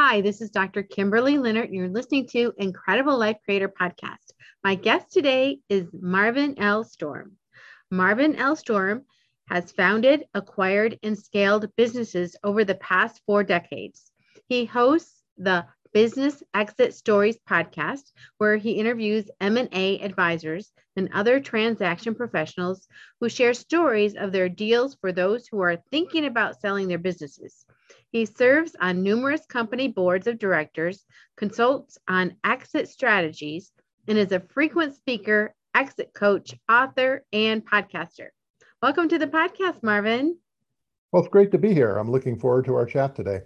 Hi, this is Dr. Kimberley Linert, and you're listening to Incredible Life Creator Podcast. My guest today is Marvin L. Storm. Marvin L. Storm has founded, acquired, and scaled businesses over the past four decades. He hosts the Business Exit Stories podcast, where he interviews M&A advisors and other transaction professionals who share stories of their deals for those who are thinking about selling their businesses. He serves on numerous company boards of directors, consults on exit strategies, and is a frequent speaker, exit coach, author, and podcaster. Welcome to the podcast, Marvin. Well, it's great to be here. I'm looking forward to our chat today.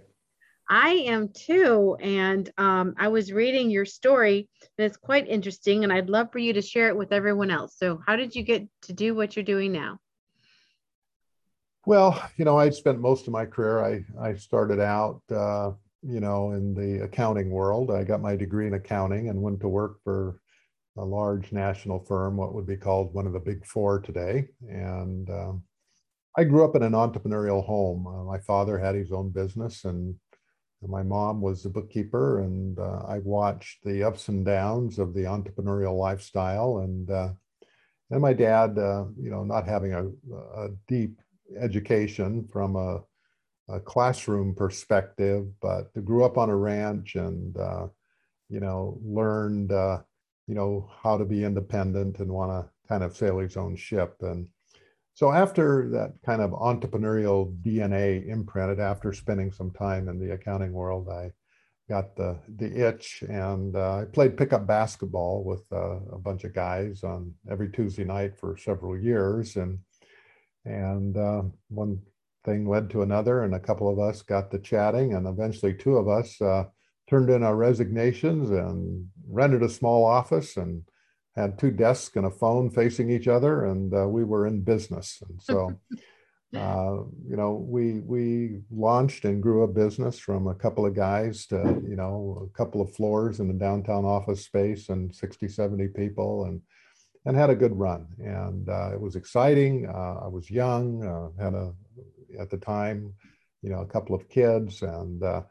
I am too. And um, I was reading your story, and it's quite interesting. And I'd love for you to share it with everyone else. So, how did you get to do what you're doing now? Well, you know, I spent most of my career. I I started out, uh, you know, in the accounting world. I got my degree in accounting and went to work for a large national firm, what would be called one of the big four today. And um, I grew up in an entrepreneurial home. Uh, my father had his own business, and my mom was the bookkeeper. And uh, I watched the ups and downs of the entrepreneurial lifestyle. And uh, and my dad, uh, you know, not having a, a deep education from a, a, classroom perspective, but grew up on a ranch and, uh, you know, learned, uh, you know, how to be independent and want to kind of sail his own ship. And so after that kind of entrepreneurial DNA imprinted, after spending some time in the accounting world, I got the the itch and uh, I played pickup basketball with uh, a bunch of guys on every Tuesday night for several years and and uh, one thing led to another, and a couple of us got to chatting, and eventually two of us uh, turned in our resignations and rented a small office and had two desks and a phone facing each other, and uh, we were in business. And so, uh, you know, we we launched and grew a business from a couple of guys to you know a couple of floors in the downtown office space and 60, 70 people, and and had a good run. And uh, it was exciting. Uh, I was young, uh, had a, at the time, you know, a couple of kids and, uh,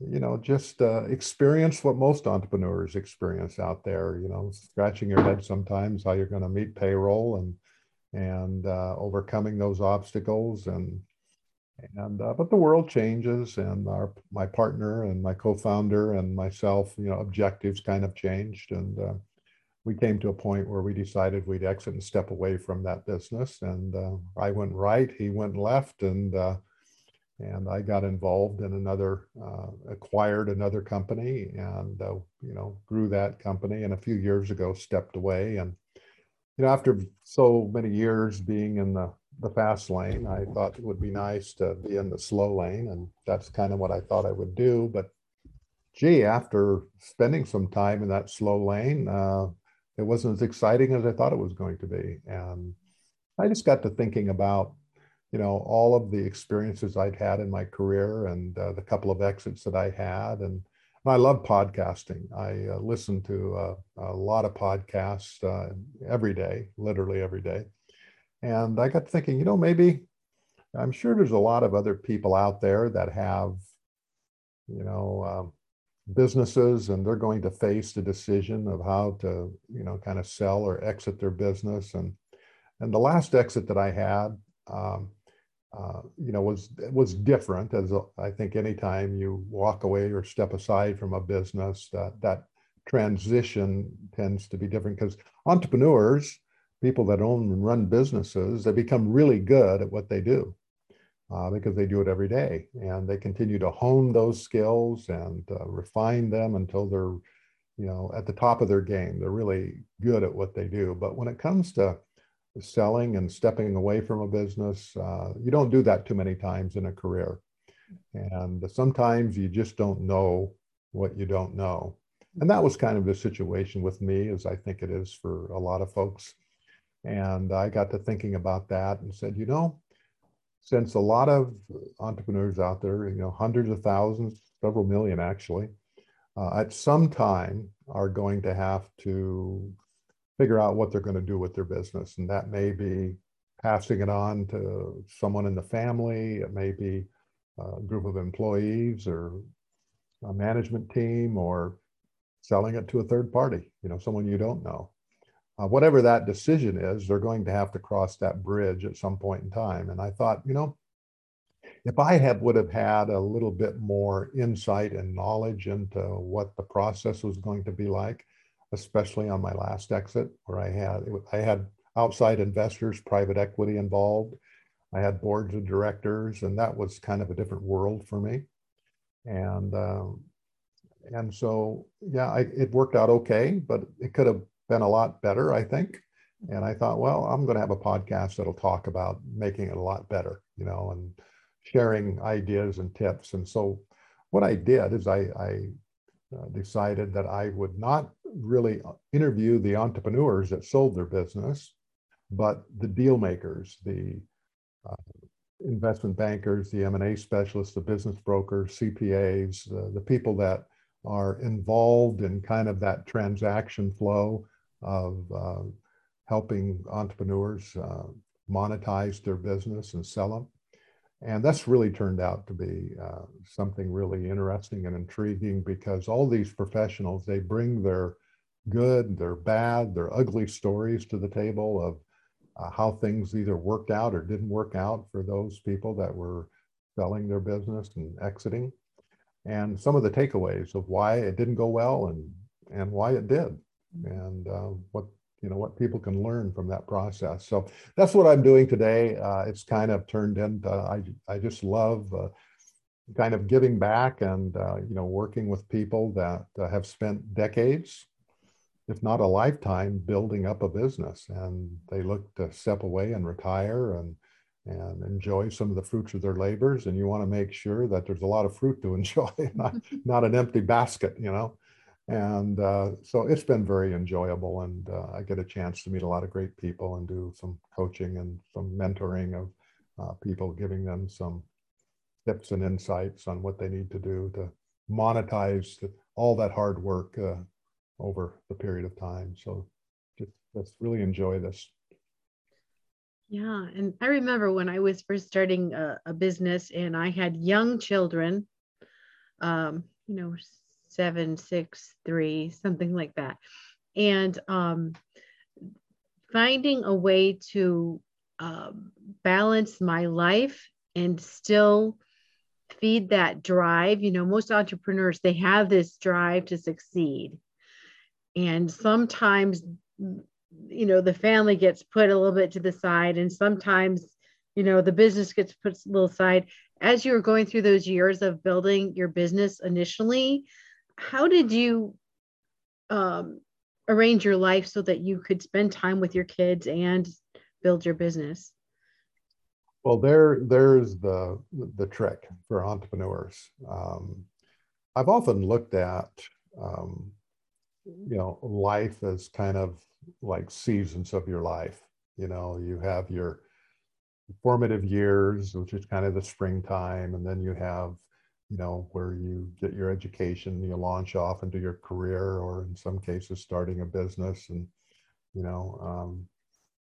you know, just uh, experience what most entrepreneurs experience out there, you know, scratching your head sometimes how you're going to meet payroll and, and uh, overcoming those obstacles and, and but the world changes and our my partner and my co-founder and myself you know objectives kind of changed and we came to a point where we decided we'd exit and step away from that business. And uh, I went right, he went left, and uh, and I got involved in another, uh, acquired another company, and uh, you know grew that company. And a few years ago, stepped away. And you know, after so many years being in the the fast lane, I thought it would be nice to be in the slow lane, and that's kind of what I thought I would do. But gee, after spending some time in that slow lane, uh, it wasn't as exciting as I thought it was going to be. And I just got to thinking about, you know, all of the experiences I'd had in my career and uh, the couple of exits that I had. And I love podcasting. I uh, listen to uh, a lot of podcasts uh, every day, literally every day. And I got thinking, you know, maybe I'm sure there's a lot of other people out there that have, you know, um, businesses and they're going to face the decision of how to you know kind of sell or exit their business. And and the last exit that i had um, uh, you know was was different as I think anytime you walk away or step aside from a business that that transition tends to be different. Because entrepreneurs people that own and run businesses they become really good at what they do uh, because they do it every day and they continue to hone those skills and uh, refine them until they're you know at the top of their game. They're really good at what they do. But when it comes to selling and stepping away from a business uh, you don't do that too many times in a career. And sometimes you just don't know what you don't know. And that was kind of the situation with me as i think it is for a lot of folks. And i got to thinking about that and said you know since a lot of entrepreneurs out there, you know, hundreds of thousands, several million actually, uh, at some time are going to have to figure out what they're going to do with their business. And that may be passing it on to someone in the family, it may be a group of employees or a management team or selling it to a third party, you know, someone you don't know. Uh, whatever that decision is, they're going to have to cross that bridge at some point in time. And I thought, you know, if I have would have had a little bit more insight and knowledge into what the process was going to be like, especially on my last exit, where I had I had outside investors, private equity involved. I had boards of directors, and that was kind of a different world for me. And um, and so yeah, I, it worked out okay, but it could have been a lot better, I think. And I thought, well, I'm going to have a podcast that'll talk about making it a lot better, you know, and sharing ideas and tips. And so what I did is I, I uh, decided that I would not really interview the entrepreneurs that sold their business, but the deal makers, the uh, investment bankers, the M&A specialists, the business brokers, CPAs, the, the people that are involved in kind of that transaction flow of uh, helping entrepreneurs uh, monetize their business and sell them. And that's really turned out to be uh, something really interesting and intriguing because all these professionals, they bring their good, their bad, their ugly stories to the table of uh, how things either worked out or didn't work out for those people that were selling their business and exiting. And some of the takeaways of why it didn't go well and, and why it did and uh, what you know what people can learn from that process. So that's what I'm doing today. Uh, it's kind of turned into I I just love uh, kind of giving back and uh, you know working with people that uh, have spent decades, if not a lifetime, building up a business, and they look to step away and retire and and enjoy some of the fruits of their labors. And you want to make sure that there's a lot of fruit to enjoy, not not an empty basket, you know. And uh, so it's been very enjoyable, and uh, I get a chance to meet a lot of great people and do some coaching and some mentoring of uh, people, giving them some tips and insights on what they need to do to monetize all that hard work uh, over the period of time. So just let's really enjoy this. Yeah, and I remember when I was first starting a, a business and I had young children, um, you know, seven, six, three, something like that. And um, finding a way to uh, balance my life and still feed that drive. You know, most entrepreneurs, they have this drive to succeed. And sometimes, you know, the family gets put a little bit to the side, and sometimes, you know, the business gets put a little side. As you were going through those years of building your business initially, how did you um, arrange your life so that you could spend time with your kids and build your business? Well, there, there's the the trick for entrepreneurs. Um, I've often looked at, um, you know, life as kind of like seasons of your life. You know, you have your formative years, which is kind of the springtime, and then you have you know, where you get your education, you launch off into your career, or in some cases, starting a business. And, you know, um,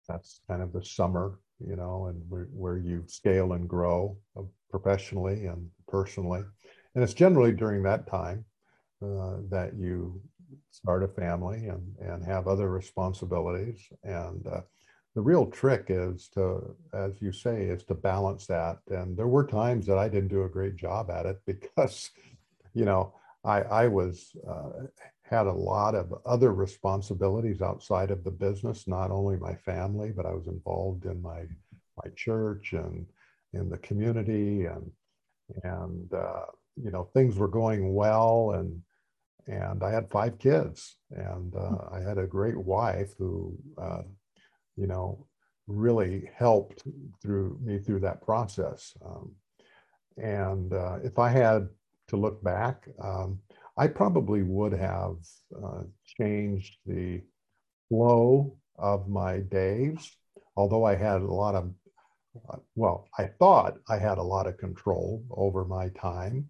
that's kind of the summer, you know, and where, where you scale and grow uh, professionally and personally. And it's generally during that time uh, that you start a family and, and have other responsibilities. And uh, the real trick is to, as you say, is to balance that. And there were times that I didn't do a great job at it because, you know, I, I was uh, had a lot of other responsibilities outside of the business, not only my family, but I was involved in my my church and in the community and and uh, you know things were going well and and I had five kids and uh, I had a great wife who uh, you know, really helped through me through that process. Um, and uh, if I had to look back, um, I probably would have uh, changed the flow of my days, although I had a lot of, uh, well, I thought I had a lot of control over my time,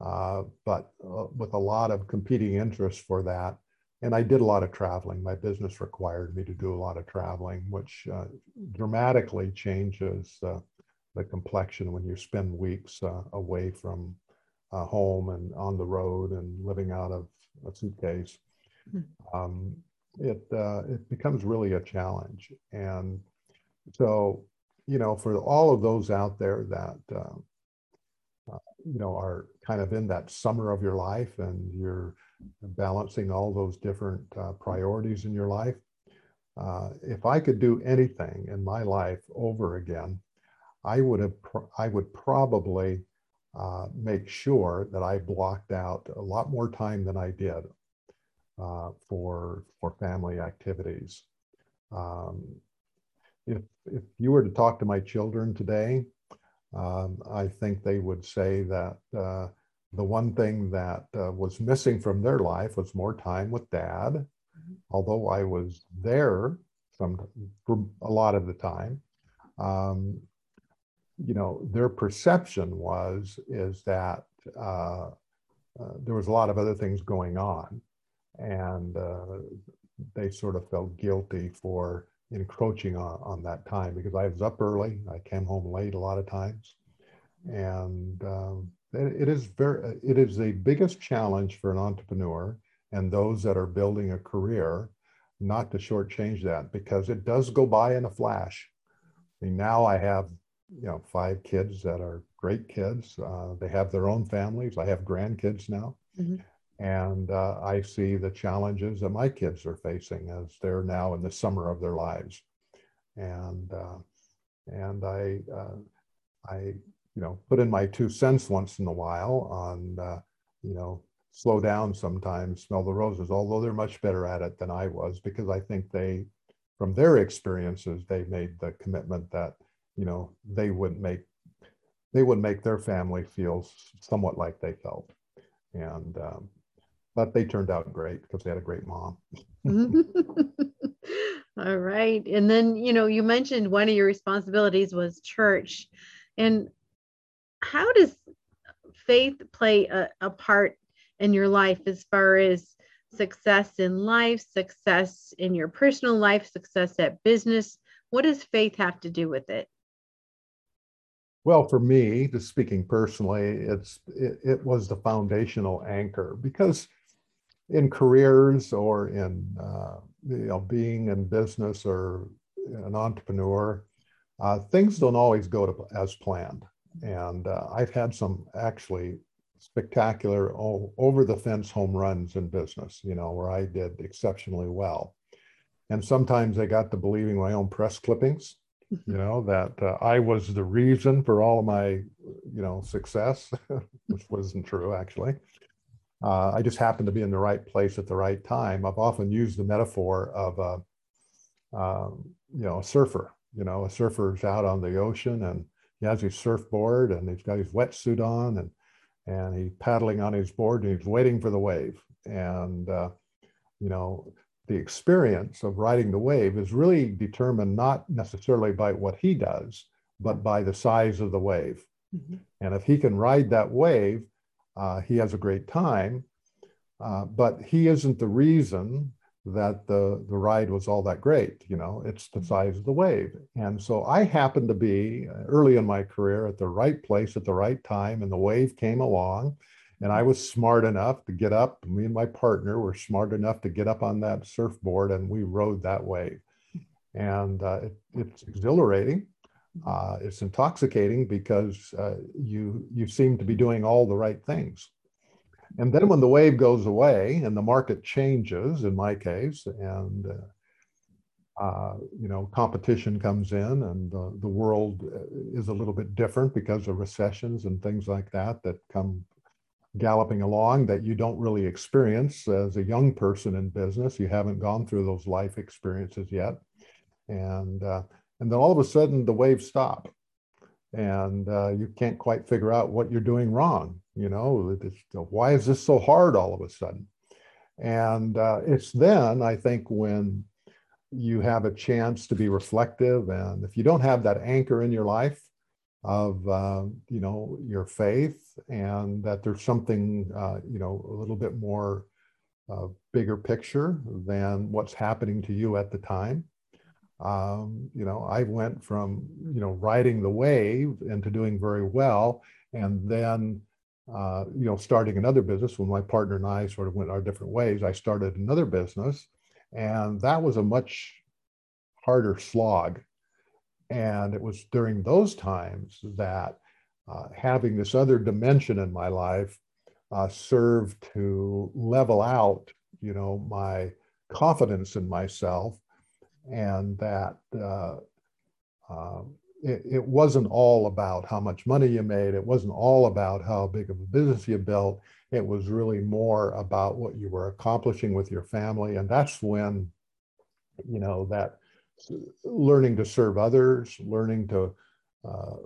uh, but uh, with a lot of competing interests for that, and I did a lot of traveling. My business required me to do a lot of traveling, which uh, dramatically changes uh, the complexion when you spend weeks uh, away from uh, home and on the road and living out of a suitcase, hmm. um, it uh, it becomes really a challenge. And so, you know, for all of those out there that uh, uh, you know are kind of in that summer of your life and you're balancing all those different uh, priorities in your life. Uh, if I could do anything in my life over again, I would have I would probably uh, make sure that I blocked out a lot more time than I did uh, for for family activities. Um, if if you were to talk to my children today, um, I think they would say that uh, the one thing that uh, was missing from their life was more time with dad. Mm-hmm. Although I was there some for a lot of the time, um, you know, their perception was is that uh, uh, there was a lot of other things going on, and uh, they sort of felt guilty for encroaching on, on that time because I was up early, I came home late a lot of times, and um, it, it is very it is the biggest challenge for an entrepreneur and those that are building a career not to shortchange that because it does go by in a flash. I mean, now I have you know five kids that are great kids. Uh, they have their own families. I have grandkids now, mm-hmm. and uh, I see the challenges that my kids are facing as they're now in the summer of their lives, and uh, and I uh, I you know put in my two cents once in a while on uh, you know slow down sometimes, smell the roses. Although they're much better at it than I was because I think they from their experiences they made the commitment that you know, they would make they would make their family feel somewhat like they felt. And um, but they turned out great because they had a great mom. All right. And then, you know, you mentioned one of your responsibilities was church. And how does faith play a, a part in your life as far as success in life, success in your personal life, success at business? What does faith have to do with it? Well, for me, just speaking personally, it's it, it was the foundational anchor because in careers or in uh, you know being in business or an entrepreneur, uh, things don't always go to, as planned. And uh, I've had some actually spectacular over the fence home runs in business, you know, where I did exceptionally well. And sometimes I got to believing my own press clippings you know that uh, i was the reason for all of my you know success which wasn't true actually uh, i just happened to be in the right place at the right time i've often used the metaphor of a um, you know a surfer you know a surfer's out on the ocean and he has his surfboard and he's got his wetsuit on and and he's paddling on his board and he's waiting for the wave and uh, you know the experience of riding the wave is really determined not necessarily by what he does, but by the size of the wave. Mm-hmm. And if he can ride that wave, uh, he has a great time. Uh, but he isn't the reason that the, the ride was all that great. You know, it's the mm-hmm. size of the wave. And so I happened to be uh, early in my career at the right place at the right time, and the wave came along and I was smart enough to get up. Me and my partner were smart enough to get up on that surfboard and we rode that wave. And uh, it, it's exhilarating. Uh, it's intoxicating because uh, you you seem to be doing all the right things. And then when the wave goes away and the market changes, in my case, and uh, uh, you know competition comes in and the world uh, is a little bit different because of recessions and things like that that come galloping along that you don't really experience as a young person in business. You haven't gone through those life experiences yet. And, uh, and then all of a sudden the waves stop and uh, you can't quite figure out what you're doing wrong. You know, why is this so hard all of a sudden? And uh, it's then, I think, when you have a chance to be reflective. And if you don't have that anchor in your life, of uh, you know your faith and that there's something uh, you know a little bit more uh, bigger picture than what's happening to you at the time um, you know i went from you know riding the wave into doing very well and then uh, you know, starting another business when my partner and I sort of went our different ways. I started another business, and that was a much harder slog. And it was during those times that uh, having this other dimension in my life uh, served to level out, you know, my confidence in myself, and that uh, um, it, it, wasn't all about how much money you made. It wasn't all about how big of a business you built. It was really more about what you were accomplishing with your family, and that's when, you know, that learning to serve others, learning to uh,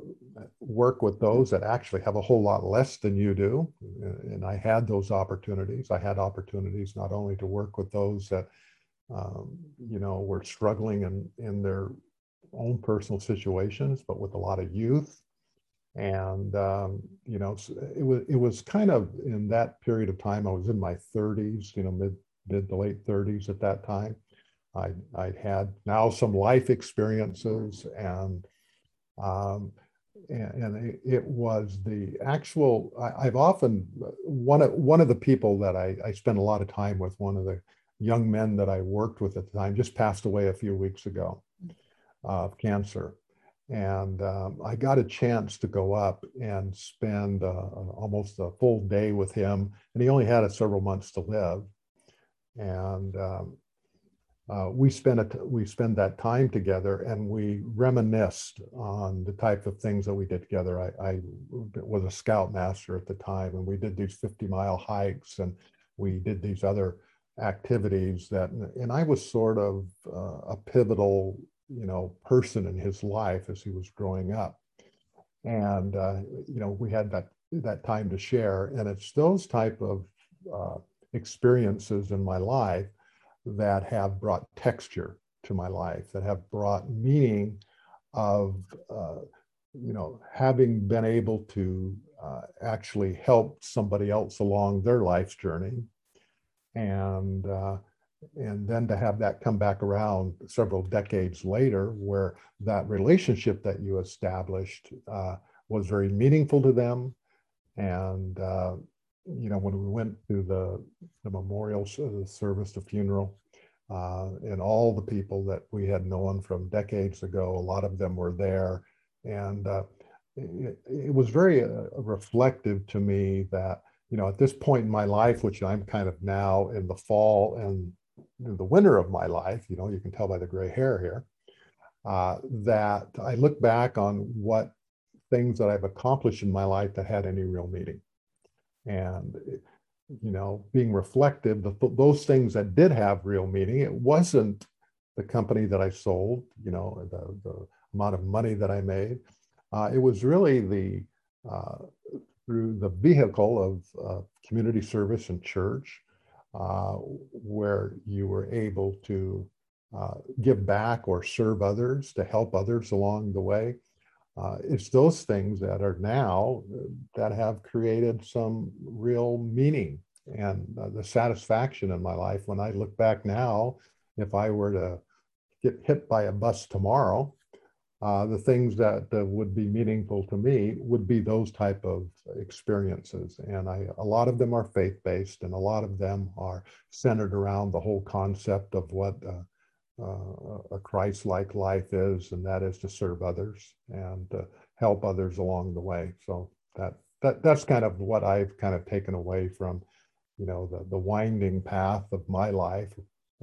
work with those that actually have a whole lot less than you do. And I had those opportunities. I had opportunities not only to work with those that, um, you know, were struggling in, in their own personal situations, but with a lot of youth. And, um, you know, it was, it was kind of in that period of time, I was in my 30s, you know, mid, mid to late 30s at that time. I, I'd had now some life experiences and um, and, it, was the actual, I, have often, one of, one of the people that I, I spent a lot of time with, one of the young men that I worked with at the time, just passed away a few weeks ago of cancer. And um, I got a chance to go up and spend uh, almost a full day with him. And he only had several months to live. And um, uh, we spend it, we spend that time together and we reminisced on the type of things that we did together. I, I was a scoutmaster at the time and we did these 50 mile hikes and we did these other activities that, and I was sort of uh, a pivotal, you know, person in his life as he was growing up. And, uh, you know, we had that, that time to share and it's those type of uh, experiences in my life that have brought texture to my life, that have brought meaning of, uh, you know, having been able to uh, actually help somebody else along their life's journey. And, uh, and then to have that come back around several decades later, where that relationship that you established uh, was very meaningful to them. And uh, you know, when we went to the, the memorial service, the funeral, uh, and all the people that we had known from decades ago, a lot of them were there. And uh, it, it, was very uh, reflective to me that, you know, at this point in my life, which I'm kind of now in the fall and the winter of my life, you know, you can tell by the gray hair here, uh, that I look back on what things that I've accomplished in my life that had any real meaning. And, you know, being reflective, the, those things that did have real meaning, it wasn't the company that I sold, you know, the, the amount of money that I made. Uh, it was really the, uh, through the vehicle of uh, community service and church, uh, where you were able to uh, give back or serve others, to help others along the way. Uh, it's those things that are now uh, that have created some real meaning and uh, the satisfaction in my life. When i look back now if i were to get hit by a bus tomorrow uh, the things that uh, would be meaningful to me would be those type of experiences and I, a lot of them are faith-based and a lot of them are centered around the whole concept of what uh, uh, a Christ-like life is, and that is to serve others and to help others along the way. So that that that's kind of what I've kind of taken away from, you know, the the winding path of my life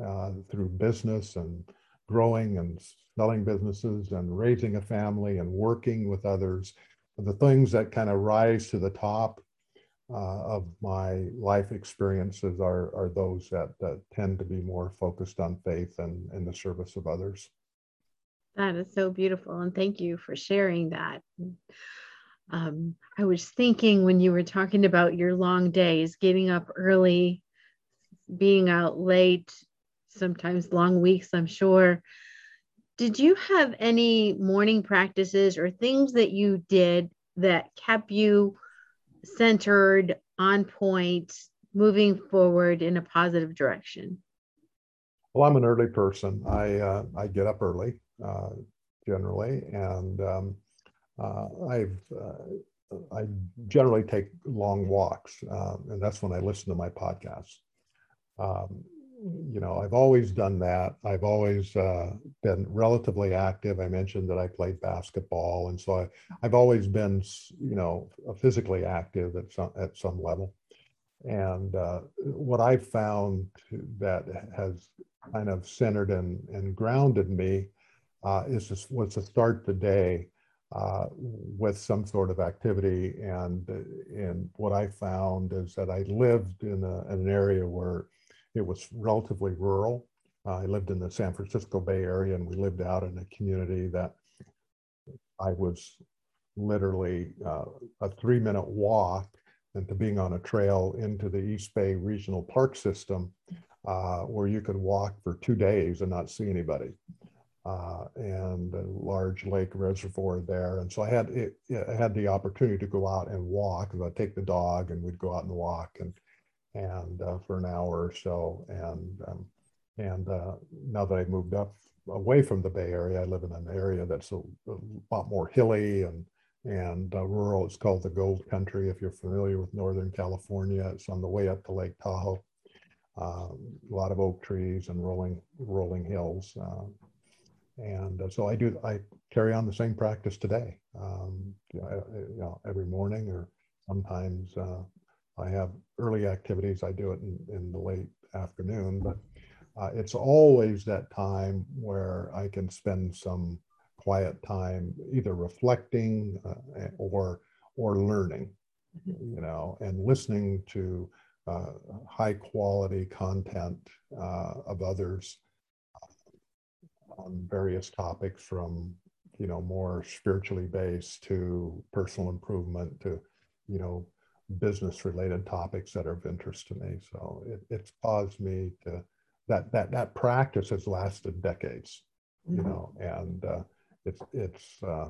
uh, through business and growing and selling businesses and raising a family and working with others. The things that kind of rise to the top uh, of my life experiences are, are those that, that tend to be more focused on faith and, and the service of others. That is so beautiful. And thank you for sharing that. Um, I was thinking when you were talking about your long days, getting up early, being out late, sometimes long weeks, I'm sure. Did you have any morning practices or things that you did that kept you centered, on point, moving forward in a positive direction? Well, I'm an early person. I uh, I get up early uh, generally, and um, uh, I've uh, I generally take long walks, um, and that's when I listen to my podcasts. Um, you know, I've always done that. I've always uh, been relatively active. I mentioned that I played basketball, and so I, have always been, you know, physically active at some at some level. And uh, what I found that has kind of centered and, and grounded me uh, is just, was to start the day uh, with some sort of activity. And, and what I found is that I lived in, a, in an area where it was relatively rural. Uh, I lived in the San Francisco Bay Area and we lived out in a community that I was literally uh, a three minute walk into being on a trail into the East Bay Regional Park System uh, where you could walk for two days and not see anybody. Uh, and a large lake reservoir there. And so I had it, I had the opportunity to go out and walk. And I'd take the dog and we'd go out and walk and and uh, for an hour or so. And um, and uh, now that I've moved up away from the Bay Area, I live in an area that's a, a lot more hilly and and uh, rural. It's called the Gold Country. If you're familiar with Northern California, it's on the way up to Lake Tahoe. Um, a lot of oak trees and rolling rolling hills. Uh, and uh, so I do. I carry on the same practice today. Um, you, know, you, know, every morning, or sometimes uh, I have early activities. I do it in, in the late afternoon, but uh, it's always that time where I can spend some quiet time, either reflecting uh, or or learning, mm-hmm. you know, and listening to uh, high quality content uh, of others on various topics, from you know more spiritually based to personal improvement to you know business related topics that are of interest to me. So it, it's caused me to that that that practice has lasted decades, you mm-hmm. know, and uh, it's it's uh,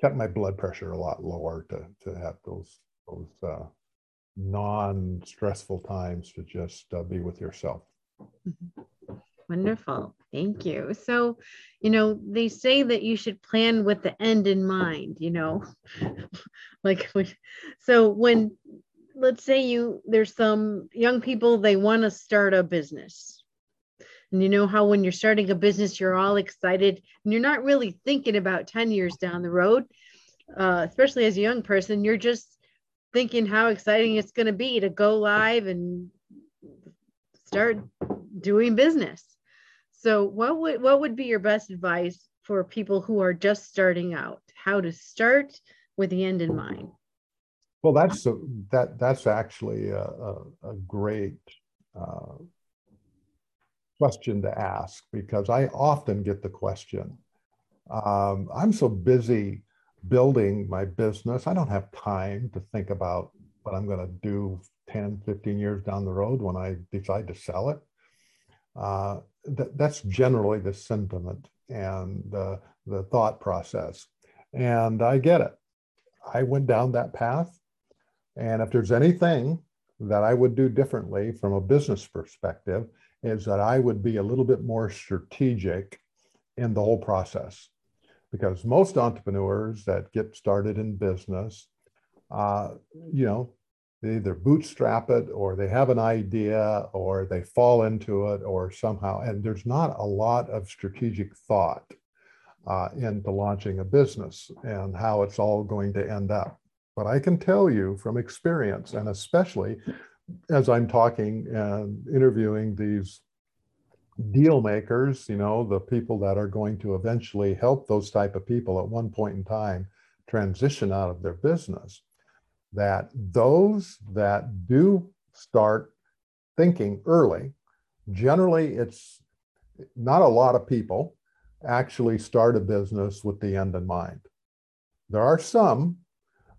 kept my blood pressure a lot lower to to have those those uh, non-stressful times to just uh, be with yourself. Mm-hmm. Wonderful. Thank you. So, you know, they say that you should plan with the end in mind, you know, like, so when, let's say you, there's some young people, they want to start a business. And you know how when you're starting a business, you're all excited and you're not really thinking about 10 years down the road, uh, especially as a young person, you're just thinking how exciting it's going to be to go live and start doing business. So what would what would be your best advice for people who are just starting out? How to start with the end in mind? Well, that's a, that that's actually a, a, a great uh, question to ask because I often get the question. Um, I'm so busy building my business, I don't have time to think about what I'm going to do 10, 15 years down the road when I decide to sell it. Uh, that, that's generally the sentiment and the, the thought process. And I get it. I went down that path. And if there's anything that I would do differently from a business perspective, is that I would be a little bit more strategic in the whole process. Because most entrepreneurs that get started in business, uh, you know, they either bootstrap it or they have an idea or they fall into it or somehow, and there's not a lot of strategic thought uh, into launching a business and how it's all going to end up. But I can tell you from experience, and especially as I'm talking and interviewing these deal makers, you know, the people that are going to eventually help those type of people at one point in time transition out of their business that those that do start thinking early, generally it's not a lot of people actually start a business with the end in mind. There are some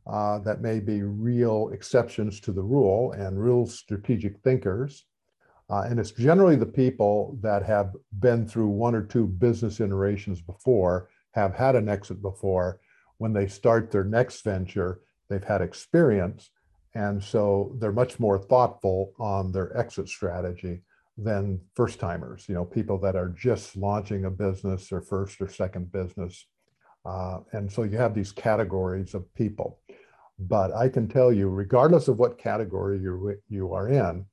uh, that may be real exceptions to the rule and real strategic thinkers. Uh, and it's generally the people that have been through one or two business iterations before, have had an exit before. When they start their next venture, they've had experience, and so they're much more thoughtful on their exit strategy than first timers, you know, people that are just launching a business or first or second business. Uh, and so you have these categories of people. But I can tell you, regardless of what category you you are in,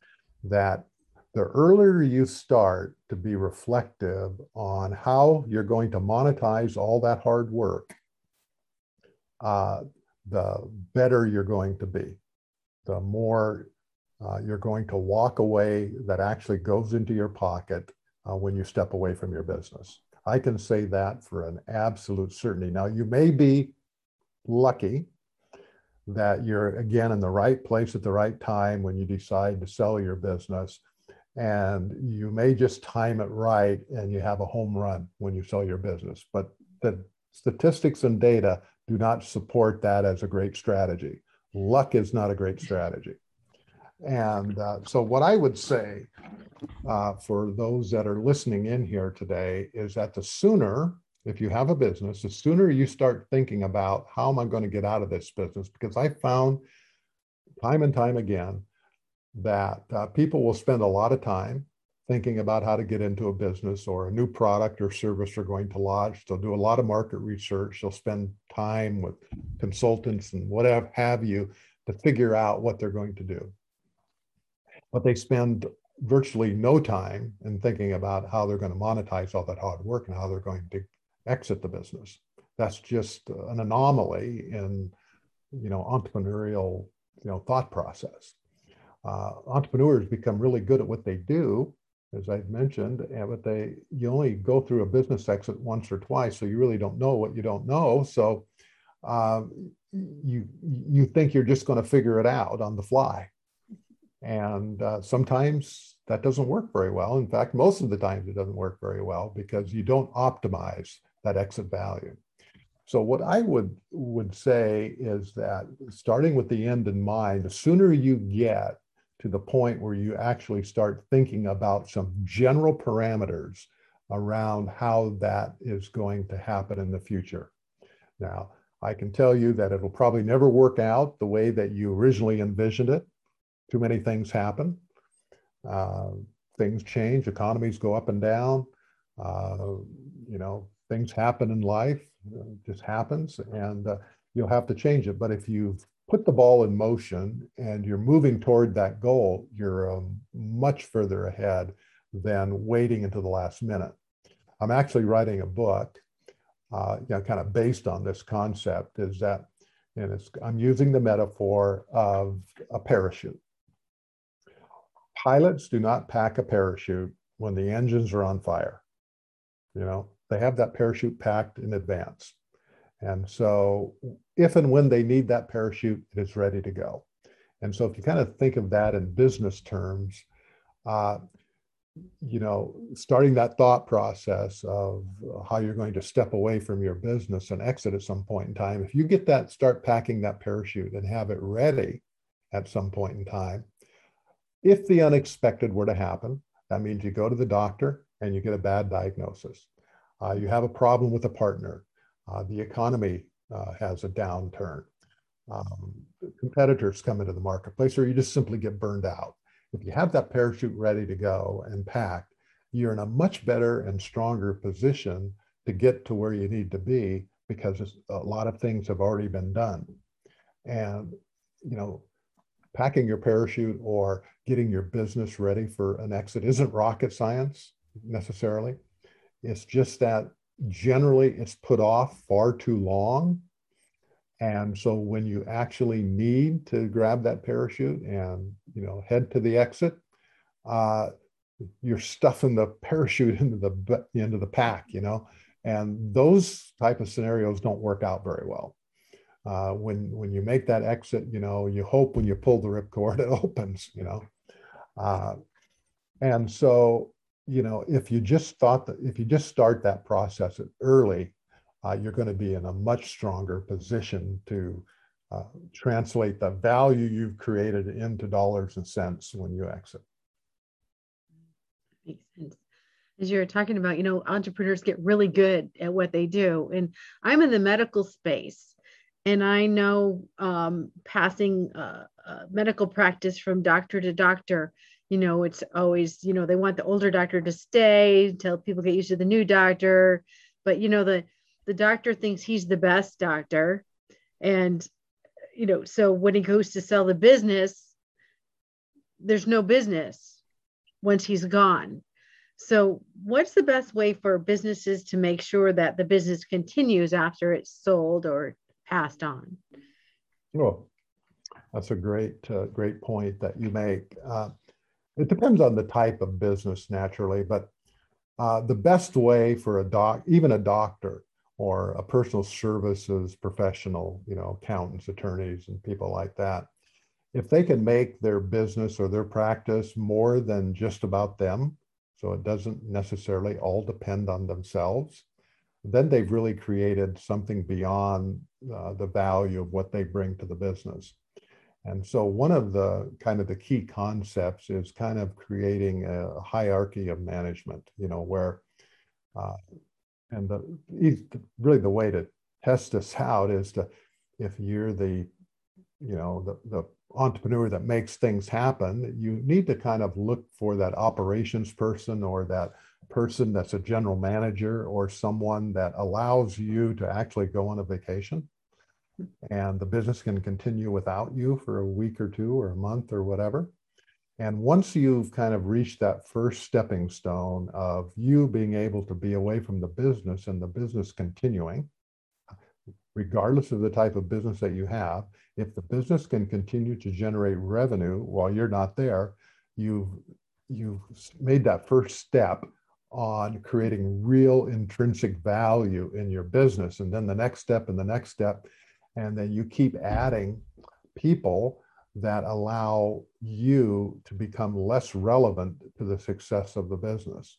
that the earlier you start to be reflective on how you're going to monetize all that hard work, uh, the better you're going to be. The more uh, you're going to walk away that actually goes into your pocket uh, when you step away from your business. I can say that for an absolute certainty. Now, you may be lucky that you're again in the right place at the right time when you decide to sell your business. And you may just time it right and you have a home run when you sell your business. But the statistics and data do not support that as a great strategy. Luck is not a great strategy. And uh, so, what I would say uh, for those that are listening in here today is that the sooner, if you have a business, the sooner you start thinking about how am I going to get out of this business, because I found time and time again that uh, people will spend a lot of time thinking about how to get into a business or a new product or service they're going to launch. They'll do a lot of market research. They'll spend time with consultants and whatever have you to figure out what they're going to do. But they spend virtually no time in thinking about how they're going to monetize all that hard work and how they're going to exit the business. That's just an anomaly in, you know, entrepreneurial, you know, thought process. Uh, entrepreneurs become really good at what they do as I've mentioned, but they you only go through a business exit once or twice, so you really don't know what you don't know. So um, you you think you're just going to figure it out on the fly, and uh, sometimes that doesn't work very well. In fact, most of the times it doesn't work very well because you don't optimize that exit value. So what I would would say is that starting with the end in mind, the sooner you get to the point where you actually start thinking about some general parameters around how that is going to happen in the future. Now, I can tell you that it'll probably never work out the way that you originally envisioned it. Too many things happen. Uh, things change, economies go up and down. Uh, you know, things happen in life, it just happens, and uh, you'll have to change it. But if you've put the ball in motion and you're moving toward that goal, you're um, much further ahead than waiting until the last minute. I'm actually writing a book, uh, you know, kind of based on this concept. Is that, and it's I'm using the metaphor of a parachute. Pilots do not pack a parachute when the engines are on fire. You know, they have that parachute packed in advance. And so, if and when they need that parachute, it is ready to go. And so, if you kind of think of that in business terms, uh, you know, starting that thought process of how you're going to step away from your business and exit at some point in time, if you get that, start packing that parachute and have it ready at some point in time, if the unexpected were to happen, that means you go to the doctor and you get a bad diagnosis. Uh, you have a problem with a partner uh, the economy uh, has a downturn. Um, competitors come into the marketplace, or you just simply get burned out. If you have that parachute ready to go and packed, you're in a much better and stronger position to get to where you need to be because a lot of things have already been done. And, you know, packing your parachute or getting your business ready for an exit isn't rocket science necessarily. It's just that generally it's put off far too long. And so when you actually need to grab that parachute and you know head to the exit, uh, you're stuffing the parachute into the into the pack, you know, and those type of scenarios don't work out very well. Uh, when when you make that exit, you know, you hope when you pull the ripcord it opens, you know, uh, and so you know, if you just thought that if you just start that process early, uh, you're going to be in a much stronger position to uh, translate the value you've created into dollars and cents when you exit. Makes sense. As you're talking about, you know, entrepreneurs get really good at what they do. And I'm in the medical space and I know um, passing uh, uh medical practice from doctor to doctor you know it's always you know they want the older doctor to stay until people get used to the new doctor but you know the the doctor thinks he's the best doctor and you know, so when he goes to sell the business, there's no business once he's gone. So, what's the best way for businesses to make sure that the business continues after it's sold or passed on? Well, that's a great, uh, great point that you make. Uh, it depends on the type of business, naturally, but uh, the best way for a doc, even a doctor or a personal services professional, you know, accountants, attorneys, and people like that, if they can make their business or their practice more than just about them, so it doesn't necessarily all depend on themselves, then they've really created something beyond uh, the value of what they bring to the business. And so one of the kind of the key concepts is kind of creating a hierarchy of management, you know, where, uh, and the, really the way to test this out is to, if you're the, you know, the, the entrepreneur that makes things happen, you need to kind of look for that operations person or that person that's a general manager or someone that allows you to actually go on a vacation and the business can continue without you for a week or two or a month or whatever. And once you've kind of reached that first stepping stone of you being able to be away from the business and the business continuing, regardless of the type of business that you have, if the business can continue to generate revenue while you're not there, you've you've made that first step on creating real intrinsic value in your business. And then the next step and the next step and then you keep adding people that allow you to become less relevant to the success of the business.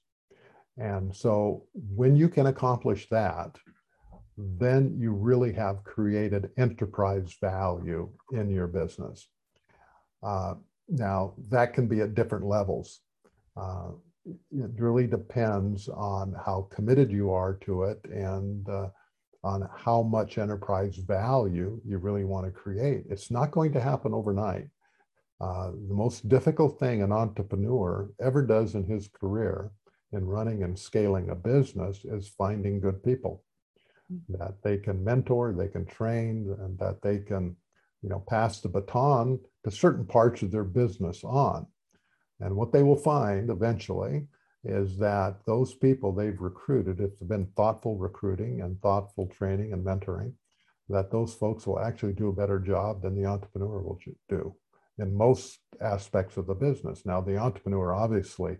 And so when you can accomplish that, then you really have created enterprise value in your business. Uh, now, that can be at different levels. Uh, it really depends on how committed you are to it and uh, on how much enterprise value you really want to create. It's not going to happen overnight. Uh, the most difficult thing an entrepreneur ever does in his career in running and scaling a business is finding good people mm-hmm. that they can mentor, they can train, and that they can, you know, pass the baton to certain parts of their business on. And what they will find eventually is that those people they've recruited, they've been thoughtful recruiting and thoughtful training and mentoring, that those folks will actually do a better job than the entrepreneur will do in most aspects of the business. Now, the entrepreneur obviously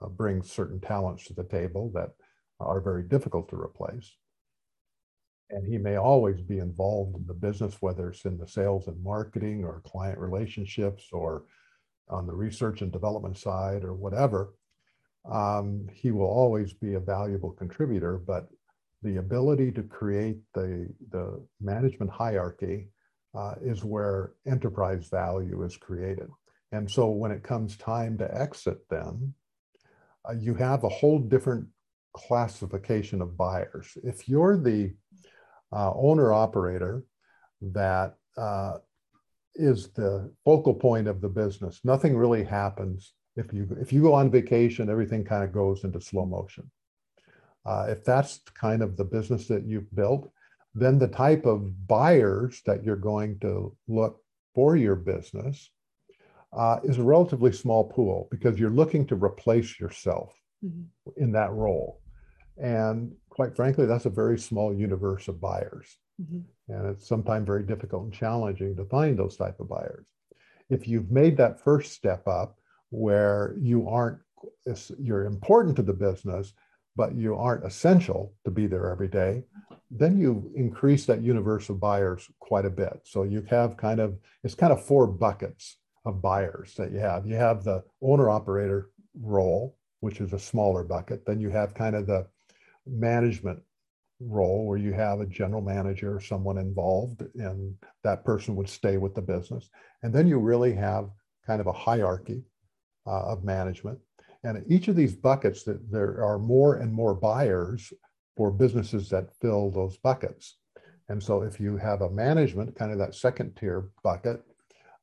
uh, brings certain talents to the table that are very difficult to replace. And he may always be involved in the business, whether it's in the sales and marketing or client relationships or on the research and development side or whatever um, he will always be a valuable contributor, but the ability to create the, the management hierarchy uh, is where enterprise value is created. And so when it comes time to exit them, uh, you have a whole different classification of buyers. If you're the uh, owner operator that uh, is the focal point of the business, nothing really happens if you if you go on vacation, everything kind of goes into slow motion. Uh, if that's kind of the business that you've built, then the type of buyers that you're going to look for your business uh, is a relatively small pool because you're looking to replace yourself mm-hmm. in that role. And quite frankly, that's a very small universe of buyers. Mm-hmm. And it's sometimes very difficult and challenging to find those type of buyers. If you've made that first step up where you aren't you're important to the business but you aren't essential to be there every day then you increase that universe of buyers quite a bit. So you have kind of it's kind of four buckets of buyers that you have. You have the owner operator role which is a smaller bucket. Then you have kind of the management role where you have a general manager or someone involved and that person would stay with the business. And then you really have kind of a hierarchy uh, of management. And each of these buckets, that there are more and more buyers for businesses that fill those buckets. And so if you have a management, kind of that second tier bucket,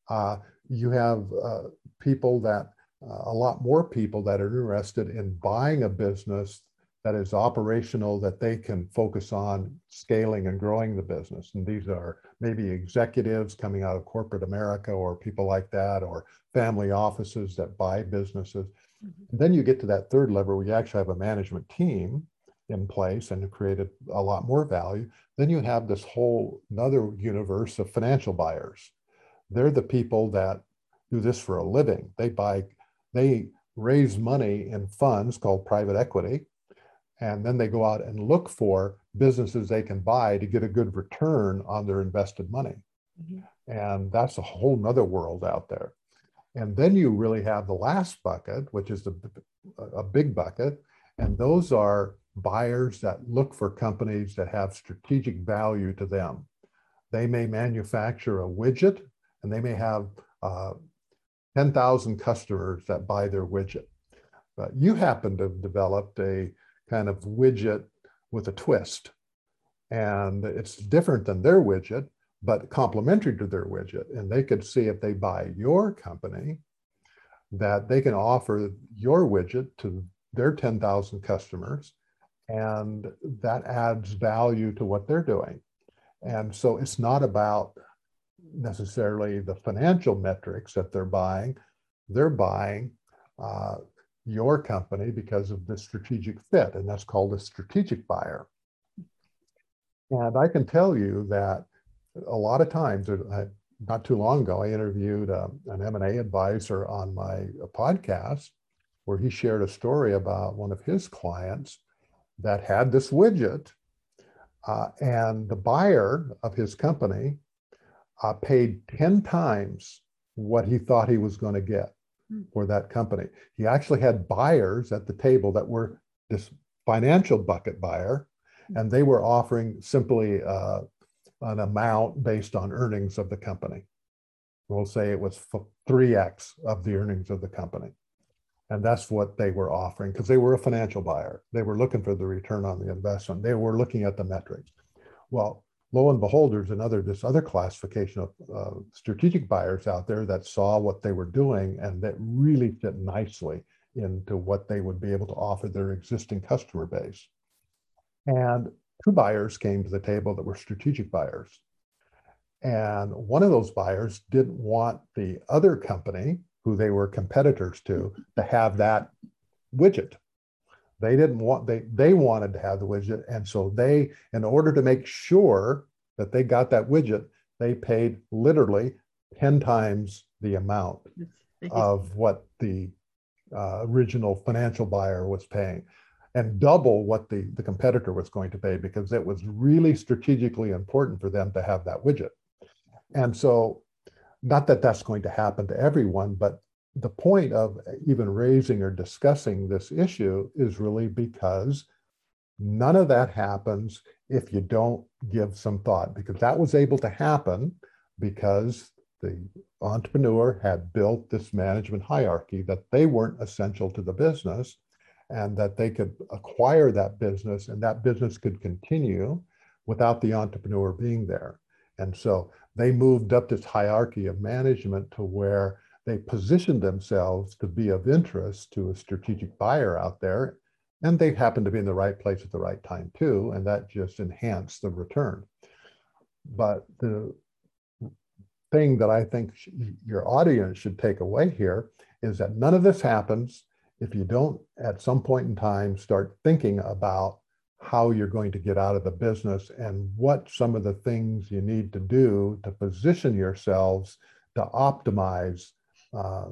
uh, you have uh, people that, uh, a lot more people that are interested in buying a business that is operational that they can focus on scaling and growing the business. And these are maybe executives coming out of corporate America or people like that, or family offices that buy businesses. Mm-hmm. Then you get to that third level where you actually have a management team in place and created a lot more value. Then you have this whole another universe of financial buyers. They're the people that do this for a living. They buy, they raise money in funds called private equity and then they go out and look for businesses they can buy to get a good return on their invested money. Mm-hmm. and that's a whole nother world out there. And then you really have the last bucket which is the, a big bucket. And those are buyers that look for companies that have strategic value to them. They may manufacture a widget and they may have uh, 10,000 customers that buy their widget. But you happen to have developed a kind of widget with a twist. And it's different than their widget, but complementary to their widget. And they could see if they buy your company that they can offer your widget to their 10,000 customers. And that adds value to what they're doing. And so it's not about necessarily the financial metrics that they're buying. They're buying uh, your company because of the strategic fit, and that's called a strategic buyer. And I can tell you that a lot of times, not too long ago, I interviewed um, an M&A advisor on my podcast where he shared a story about one of his clients that had this widget uh, and the buyer of his company uh, paid 10 times what he thought he was going to get. For that company. He actually had buyers at the table that were this financial bucket buyer, hmm. and they were offering simply uh, an amount based on earnings of the company. We'll say it was 3x of the earnings of the company. And that's what they were offering because they were a financial buyer. They were looking for the return on the investment. They were looking at the metrics. Well, lo and behold, there's another this other classification of uh, strategic buyers out there that saw what they were doing and that really fit nicely into what they would be able to offer their existing customer base. And two buyers came to the table that were strategic buyers. And one of those buyers didn't want the other company, who they were competitors to, to have that widget. They didn't want they they wanted to have the widget, and so they, in order to make sure that they got that widget, they paid literally ten times the amount of what the uh, original financial buyer was paying, and double what the the competitor was going to pay because it was really strategically important for them to have that widget. And so, not that that's going to happen to everyone, but the point of even raising or discussing this issue is really because none of that happens if you don't give some thought, because that was able to happen because the entrepreneur had built this management hierarchy that they weren't essential to the business and that they could acquire that business and that business could continue without the entrepreneur being there. And so they moved up this hierarchy of management to where they positioned themselves to be of interest to a strategic buyer out there and they happened to be in the right place at the right time too and that just enhanced the return. But the thing that i think your audience should take away here is that none of this happens if you don't at some point in time start thinking about how you're going to get out of the business and what some of the things you need to do to position yourselves to optimize uh,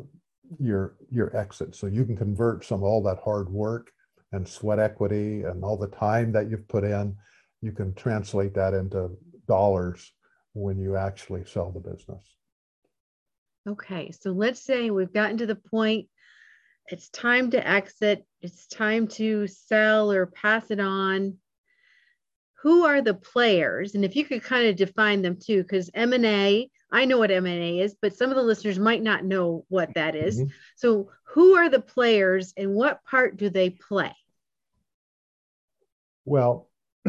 your your exit. So you can convert some of all that hard work and sweat equity and all the time that you've put in, you can translate that into dollars when you actually sell the business. Okay, so let's say we've gotten to the point it's time to exit, it's time to sell or pass it on. Who are the players? And if you could kind of define them too, because M&A I know what M&A is, but some of the listeners might not know what that is. Mm-hmm. So, who are the players and what part do they play? Well,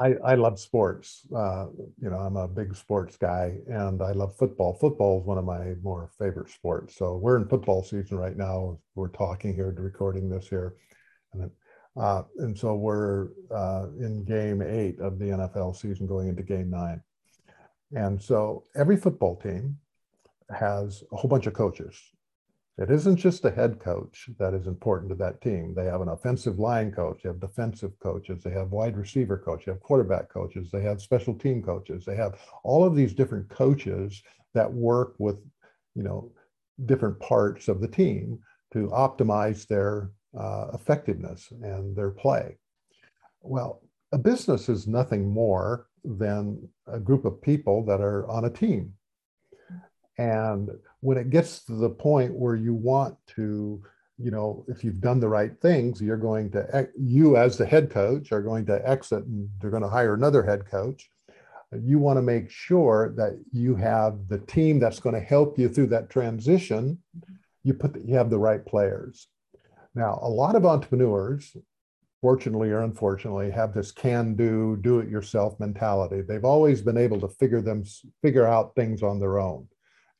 I, I love sports. Uh, you know, I'm a big sports guy and I love football. Football is one of my more favorite sports. So we're in football season right now. We're talking here, recording this here. And Uh, and so we're uh, in game eight of the NFL season, going into game nine. And so every football team has a whole bunch of coaches. It isn't just the head coach that is important to that team. They have an offensive line coach, they have defensive coaches, they have wide receiver coach, they have quarterback coaches, they have special team coaches, they have all of these different coaches that work with, you know, different parts of the team to optimize their uh, effectiveness and their play. Well, a business is nothing more than a group of people that are on a team. And when it gets to the point where you want to, you know, if you've done the right things, you're going to, you as the head coach are going to exit and they're going to hire another head coach. You want to make sure that you have the team that's going to help you through that transition. You put, the, you have the right players. Now, a lot of entrepreneurs, fortunately or unfortunately, have this can-do, do-it-yourself mentality. They've always been able to figure them figure out things on their own.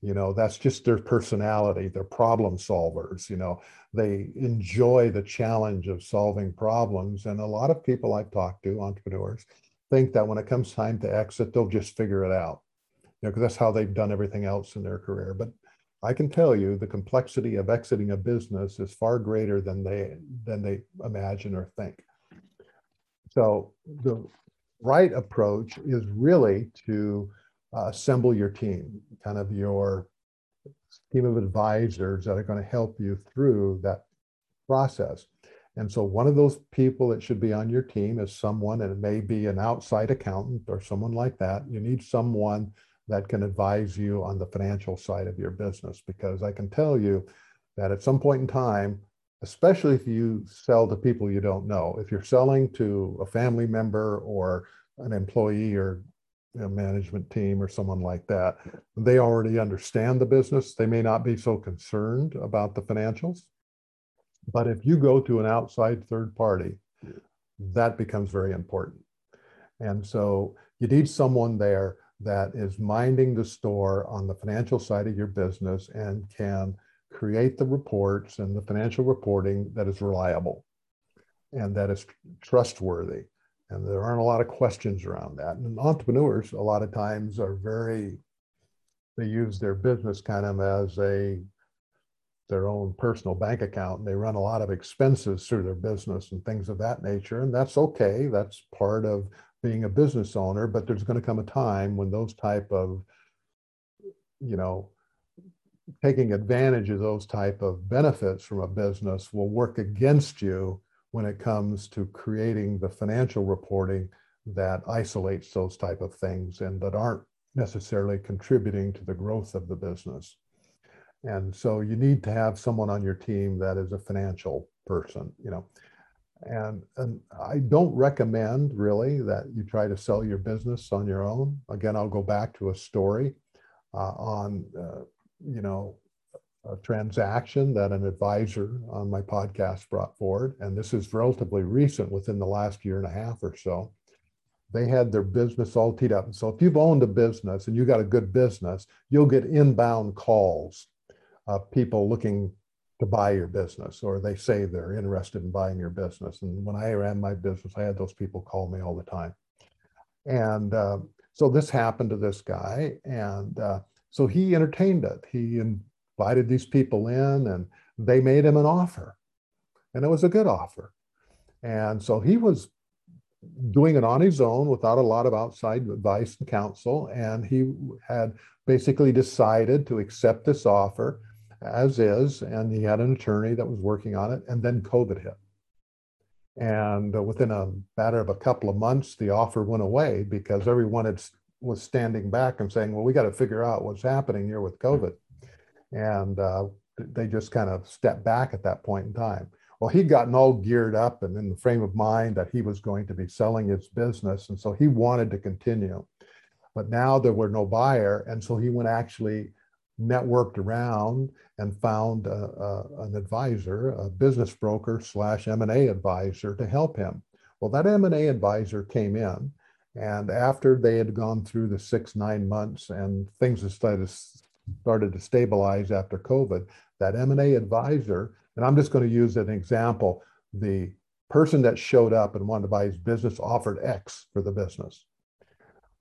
You know, that's just their personality. They're problem solvers. You know, they enjoy the challenge of solving problems. And a lot of people I've talked to, entrepreneurs, think that when it comes time to exit, they'll just figure it out. You know, because that's how they've done everything else in their career. But I can tell you the complexity of exiting a business is far greater than they than they imagine or think. So the right approach is really to uh, assemble your team, kind of your team of advisors that are going to help you through that process. And so one of those people that should be on your team is someone, and it may be an outside accountant or someone like that. You need someone that can advise you on the financial side of your business because I can tell you that at some point in time, especially if you sell to people you don't know, if you're selling to a family member or an employee or know, management team or someone like that, they already understand the business. They may not be so concerned about the financials. But if you go to an outside third party, that becomes very important. And so you need someone there that is minding the store on the financial side of your business and can create the reports and the financial reporting that is reliable and that is trustworthy. And there aren't a lot of questions around that. And entrepreneurs, a lot of times, are very, they use their business kind of as a their own personal bank account and they run a lot of expenses through their business and things of that nature and that's okay that's part of being a business owner, but there's going to come a time when those type of, you know, taking advantage of those type of benefits from a business will work against you when it comes to creating the financial reporting that isolates those type of things and that aren't necessarily contributing to the growth of the business. And so you need to have someone on your team that is a financial person, you know. And, and I don't recommend really that you try to sell your business on your own. Again, I'll go back to a story uh, on, uh, you know, a transaction that an advisor on my podcast brought forward. And this is relatively recent within the last year and a half or so. They had their business all teed up. And so if you've owned a business and you got a good business, you'll get inbound calls of people looking to buy your business or they say they're interested in buying your business. And when I ran my business, I had those people call me all the time. And uh, so this happened to this guy. And uh, so he entertained it. He invited these people in and they made him an offer. And it was a good offer. And so he was doing it on his own without a lot of outside advice and counsel. And he had basically decided to accept this offer as is, and he had an attorney that was working on it, and then COVID hit. And uh, within a matter of a couple of months, the offer went away because everyone had, was standing back and saying, well, we got to figure out what's happening here with COVID. And uh, they just kind of stepped back at that point in time. Well, he'd gotten all geared up and in the frame of mind that he was going to be selling his business. And so he wanted to continue. But now there were no buyer. And so he went actually networked around and found a, a, an advisor, a business broker slash M&A advisor to help him. Well, that M&A advisor came in and after they had gone through the six, nine months and things started, started to stabilize after COVID, that M&A advisor, and I'm just going to use an example, the person that showed up and wanted to buy his business offered X for the business.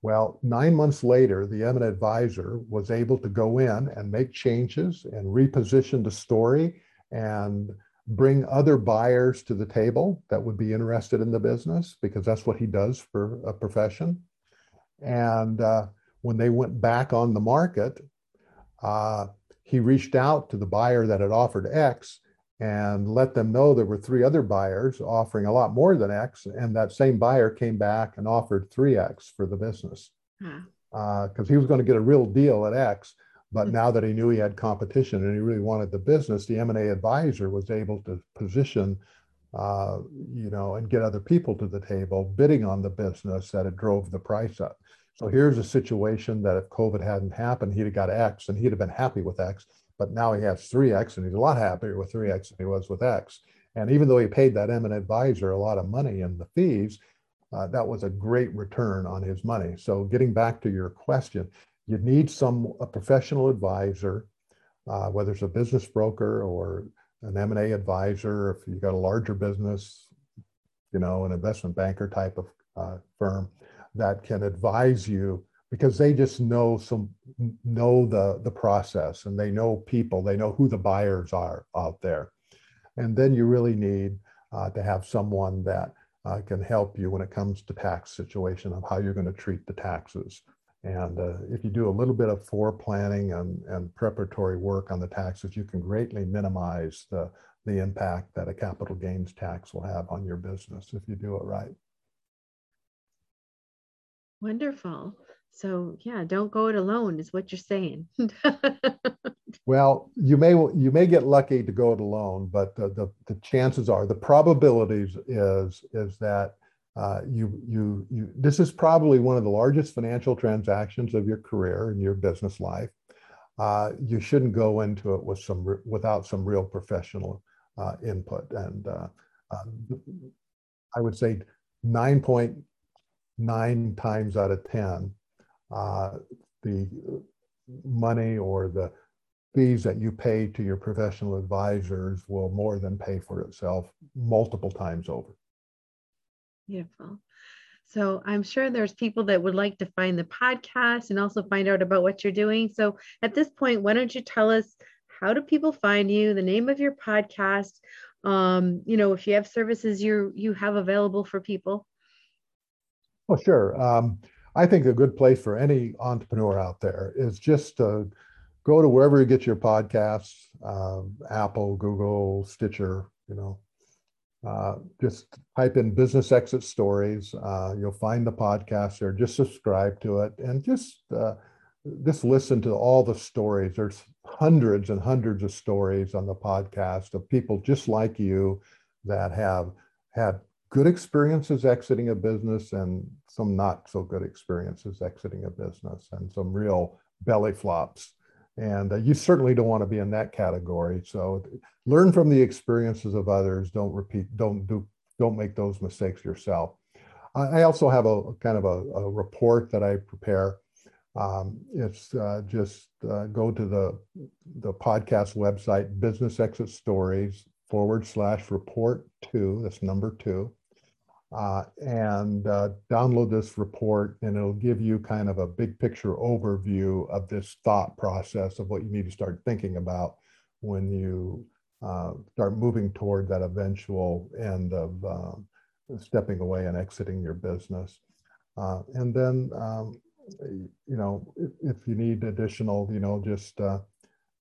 Well, nine months later, the M&A advisor was able to go in and make changes and reposition the story and bring other buyers to the table that would be interested in the business because that's what he does for a profession. And uh, when they went back on the market, uh, he reached out to the buyer that had offered X and let them know there were three other buyers offering a lot more than X. And that same buyer came back and offered 3X for the business because uh, he was going to get a real deal at X. But mm-hmm. now that he knew he had competition and he really wanted the business, the M&A advisor was able to position, uh, you know, and get other people to the table bidding on the business that it drove the price up. So here's a situation that if COVID hadn't happened, he'd have got X and he'd have been happy with X but now he has 3x and he's a lot happier with 3x than he was with x. And even though he paid that m advisor a lot of money in the fees uh, that was a great return on his money. So getting back to your question you need some a professional advisor uh, whether it's a business broker or an m&a advisor if you've got a larger business you know an investment banker type of uh, firm that can advise you because they just know some know the the process and they know people they know who the buyers are out there. And then you really need uh, to have someone that uh, can help you when it comes to tax situation of how you're going to treat the taxes. And uh, if you do a little bit of fore planning and, and preparatory work on the taxes you can greatly minimize the the impact that a capital gains tax will have on your business if you do it right. Wonderful so yeah, don't go it alone is what you're saying. well, you may you may get lucky to go it alone, but the, the, the chances are the probabilities is is that uh, you you you this is probably one of the largest financial transactions of your career and your business life. Uh, you shouldn't go into it with some without some real professional uh, input, and uh, um, I would say nine point nine times out of ten uh, the money or the fees that you pay to your professional advisors will more than pay for itself multiple times over. Beautiful. So I'm sure there's people that would like to find the podcast and also find out about what you're doing. So at this point, why don't you tell us how do people find you, the name of your podcast, um, you know, if you have services you you have available for people? Well, sure. Um, I think a good place for any entrepreneur out there is just to go to wherever you get your podcasts, uh, Apple, Google, Stitcher, you know, uh, just type in business exit stories. Uh, you'll find the podcast there. Just subscribe to it and just uh, just listen to all the stories. There's hundreds and hundreds of stories on the podcast of people just like you that have had good experiences exiting a business and some not so good experiences exiting a business and some real belly flops. And uh, you certainly don't want to be in that category. So learn from the experiences of others. Don't repeat, don't do, don't make those mistakes yourself. I also have a kind of a, a report that I prepare. Um, it's uh, just uh, go to the, the podcast website, Business Exit Stories forward slash report two, that's number two uh, and uh, download this report and it'll give you kind of a big picture overview of this thought process of what you need to start thinking about when you uh, start moving toward that eventual end of um, stepping away and exiting your business. Uh, and then, um, you know, if, if, you need additional, you know, just uh,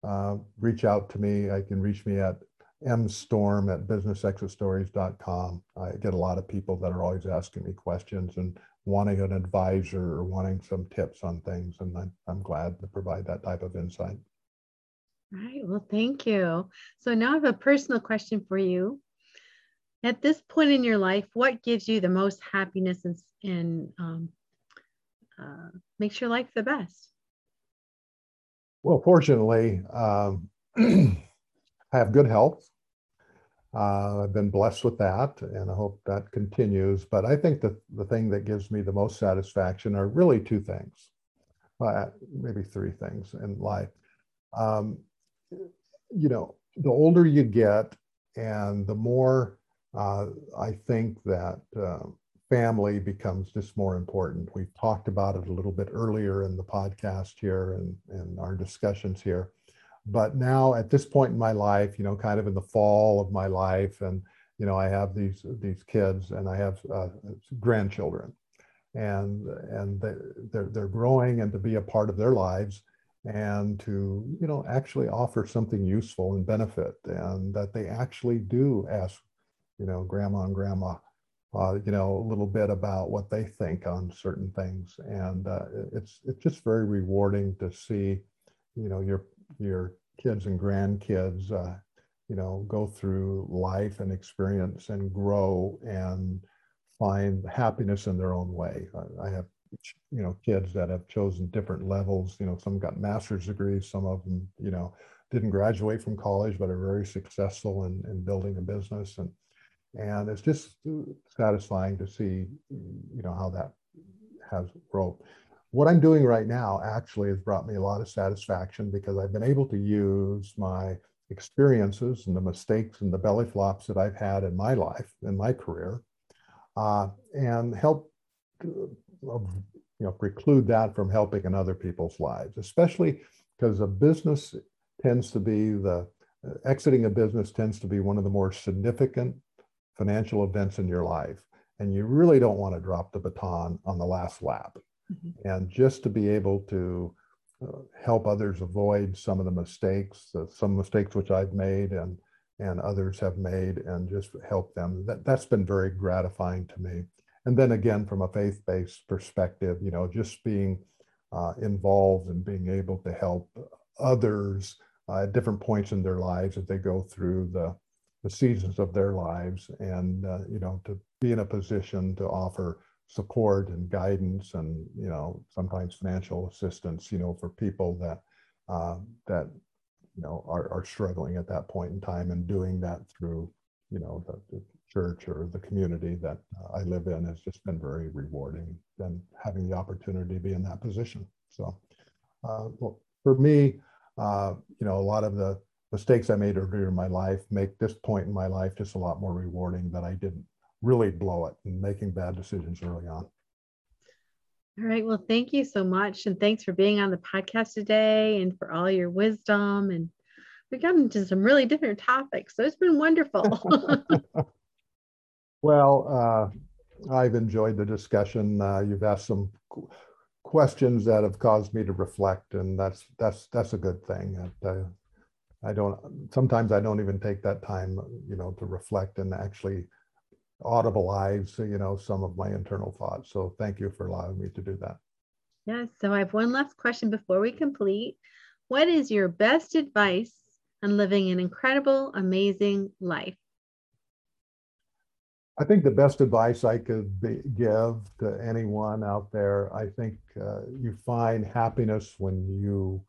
uh, reach out to me. I can reach me at mstorm at businessexitstories.com. I get a lot of people that are always asking me questions and wanting an advisor or wanting some tips on things. And I'm, I'm glad to provide that type of insight. All right. Well, thank you. So now I have a personal question for you. At this point in your life, what gives you the most happiness and, and um, uh, makes your life the best? Well, fortunately, um, I have good health. Uh, I've been blessed with that, and I hope that continues. But I think that the thing that gives me the most satisfaction are really two things, uh, maybe three things in life. Um, you know, the older you get, and the more uh, I think that uh, family becomes just more important. We've talked about it a little bit earlier in the podcast here and, and our discussions here. But now at this point in my life, you know, kind of in the fall of my life, and you know, I have these these kids and I have uh, grandchildren, and and they're they're growing and to be a part of their lives and to you know actually offer something useful and benefit and that they actually do ask you know grandma and grandma uh, you know a little bit about what they think on certain things. And uh, it's it's just very rewarding to see you know your your kids and grandkids uh, you know go through life and experience and grow and find happiness in their own way. I have you know kids that have chosen different levels. You know some got master's degrees some of them you know didn't graduate from college but are very successful in, in building a business. And and it's just satisfying to see you know how that has grown what i'm doing right now actually has brought me a lot of satisfaction because i've been able to use my experiences and the mistakes and the belly flops that i've had in my life in my career uh, and help you know, preclude that from helping in other people's lives, especially because a business tends to be the uh, exiting a business tends to be one of the more significant financial events in your life. And you really don't want to drop the baton on the last lap. Mm-hmm. And just to be able to uh, help others avoid some of the mistakes, uh, some mistakes which I've made and and others have made, and just help them. That that's been very gratifying to me and then again from a faith-based perspective you know just being uh, involved and being able to help others uh, at different points in their lives as they go through the, the seasons of their lives and uh, you know to be in a position to offer support and guidance and you know sometimes financial assistance you know for people that uh, that you know are, are struggling at that point in time and doing that through you know the, the church or the community that uh, I live in has just been very rewarding and having the opportunity to be in that position. So uh, well, for me, uh, you know, a lot of the mistakes I made earlier in my life make this point in my life just a lot more rewarding that I didn't really blow it and making bad decisions early on. All right. Well, thank you so much. And thanks for being on the podcast today and for all your wisdom. And we got into some really different topics. So it's been wonderful. Well, uh, I've enjoyed the discussion. Uh, you've asked some questions that have caused me to reflect, and that's that's that's a good thing. Uh, I don't. Sometimes I don't even take that time, you know, to reflect and actually audibilize, you know, some of my internal thoughts. So thank you for allowing me to do that. Yes. So I have one last question before we complete. What is your best advice on living an incredible, amazing life? I think the best advice I could be, give to anyone out there, I think uh, you find happiness when you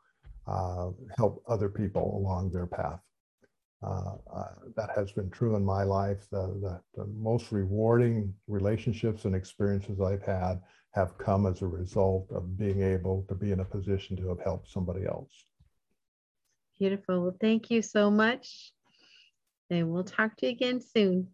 uh, help other people along their path. Uh, uh that has been true in my life. The, the, the, most rewarding relationships and experiences I've had have come as a result of being able to be in a position to have helped somebody else. Beautiful. Well, thank you so much. And we'll talk to you again soon.